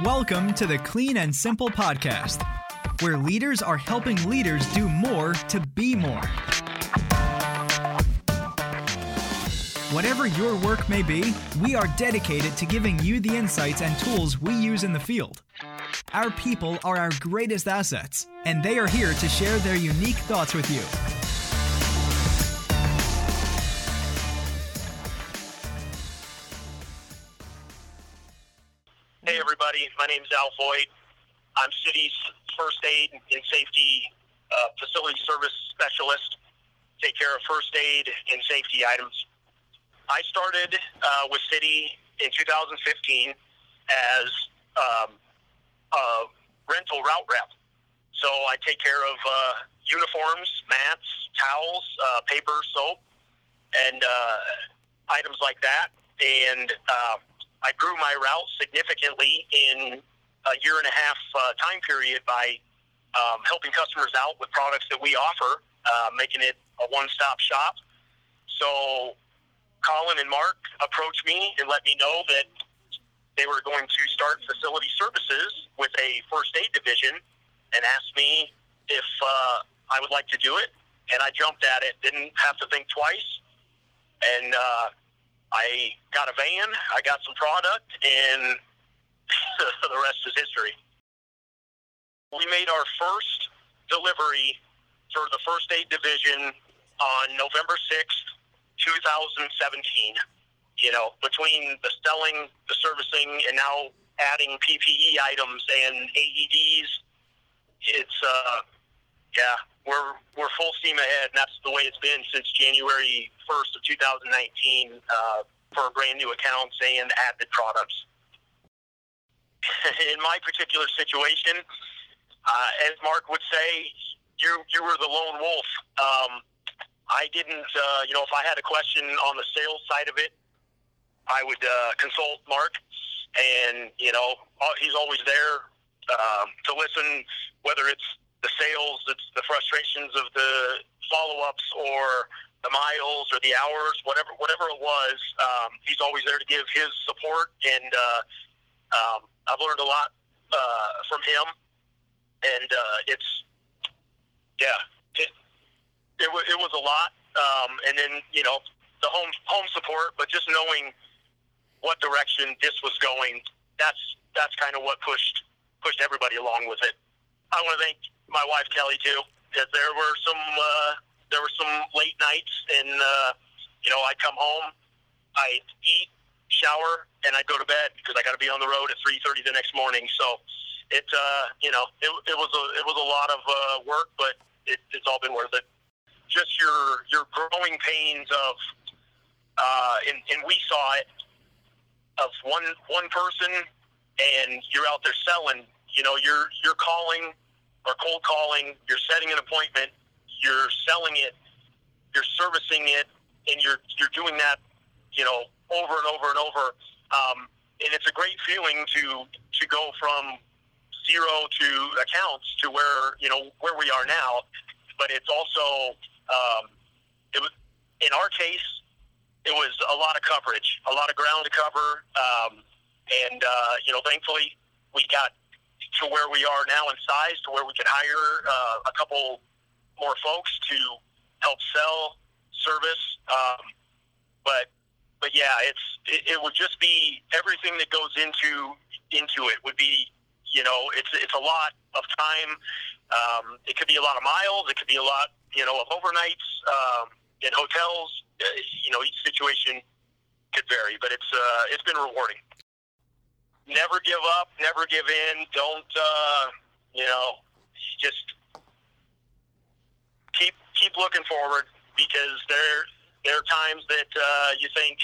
Welcome to the Clean and Simple Podcast, where leaders are helping leaders do more to be more. Whatever your work may be, we are dedicated to giving you the insights and tools we use in the field. Our people are our greatest assets, and they are here to share their unique thoughts with you. Hey, everybody. My name is Al Voigt. I'm City's first aid and safety uh, facility service specialist. Take care of first aid and safety items. I started uh, with City in 2015 as um, a rental route rep. So I take care of uh, uniforms, mats, towels, uh, paper, soap, and uh, items like that. And uh, I grew my route significantly in a year and a half uh, time period by um, helping customers out with products that we offer, uh, making it a one-stop shop. So Colin and Mark approached me and let me know that they were going to start facility services with a first aid division and asked me if uh, I would like to do it. And I jumped at it, didn't have to think twice. And uh, I got a van, I got some product, and the rest is history. We made our first delivery for the first aid division on November 6th, 2017. You know, between the selling, the servicing, and now adding PPE items and AEDs, it's, uh, yeah, we're, we're full steam ahead, and that's the way it's been since January 1st of 2019 uh, for brand new accounts and added products. In my particular situation, uh, as Mark would say, you you were the lone wolf. Um, I didn't, uh, you know, if I had a question on the sales side of it, I would uh, consult Mark, and you know, he's always there um, to listen, whether it's the sales, it's the frustrations of the follow-ups, or the miles, or the hours, whatever whatever it was. Um, he's always there to give his support, and uh, um, I've learned a lot uh, from him, and uh, it's yeah, it it, w- it was a lot. Um, and then you know the home home support, but just knowing what direction this was going, that's that's kind of what pushed pushed everybody along with it. I want to thank my wife Kelly too, because there were some uh, there were some late nights, and uh, you know I'd come home, I'd eat, shower, and I'd go to bed because I got to be on the road at three thirty the next morning. So it uh, you know it, it was a it was a lot of uh, work, but it, it's all been worth it. Just your your growing pains of, uh, and, and we saw it of one one person, and you're out there selling. You know, you're you're calling or cold calling. You're setting an appointment. You're selling it. You're servicing it, and you're you're doing that. You know, over and over and over. Um, and it's a great feeling to to go from zero to accounts to where you know where we are now. But it's also um, it was in our case it was a lot of coverage, a lot of ground to cover, um, and uh, you know thankfully we got to where we are now in size to where we could hire uh, a couple more folks to help sell service. Um, but but yeah, it's it, it would just be everything that goes into into it would be you know it's it's a lot of time. Um, it could be a lot of miles. It could be a lot you know of overnights um, in hotels. Uh, you know each situation could vary, but it's uh, it's been rewarding. Never give up. Never give in. Don't uh, you know just keep keep looking forward because there there are times that uh, you think,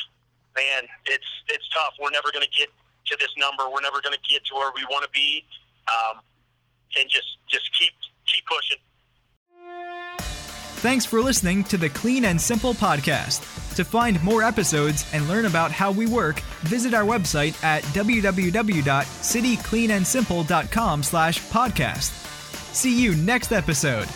man, it's it's tough. We're never going to get to this number. We're never going to get to where we want to be, um, and just just keep keep pushing. Thanks for listening to the Clean and Simple podcast. To find more episodes and learn about how we work, visit our website at www.citycleanandsimple.com slash podcast. See you next episode.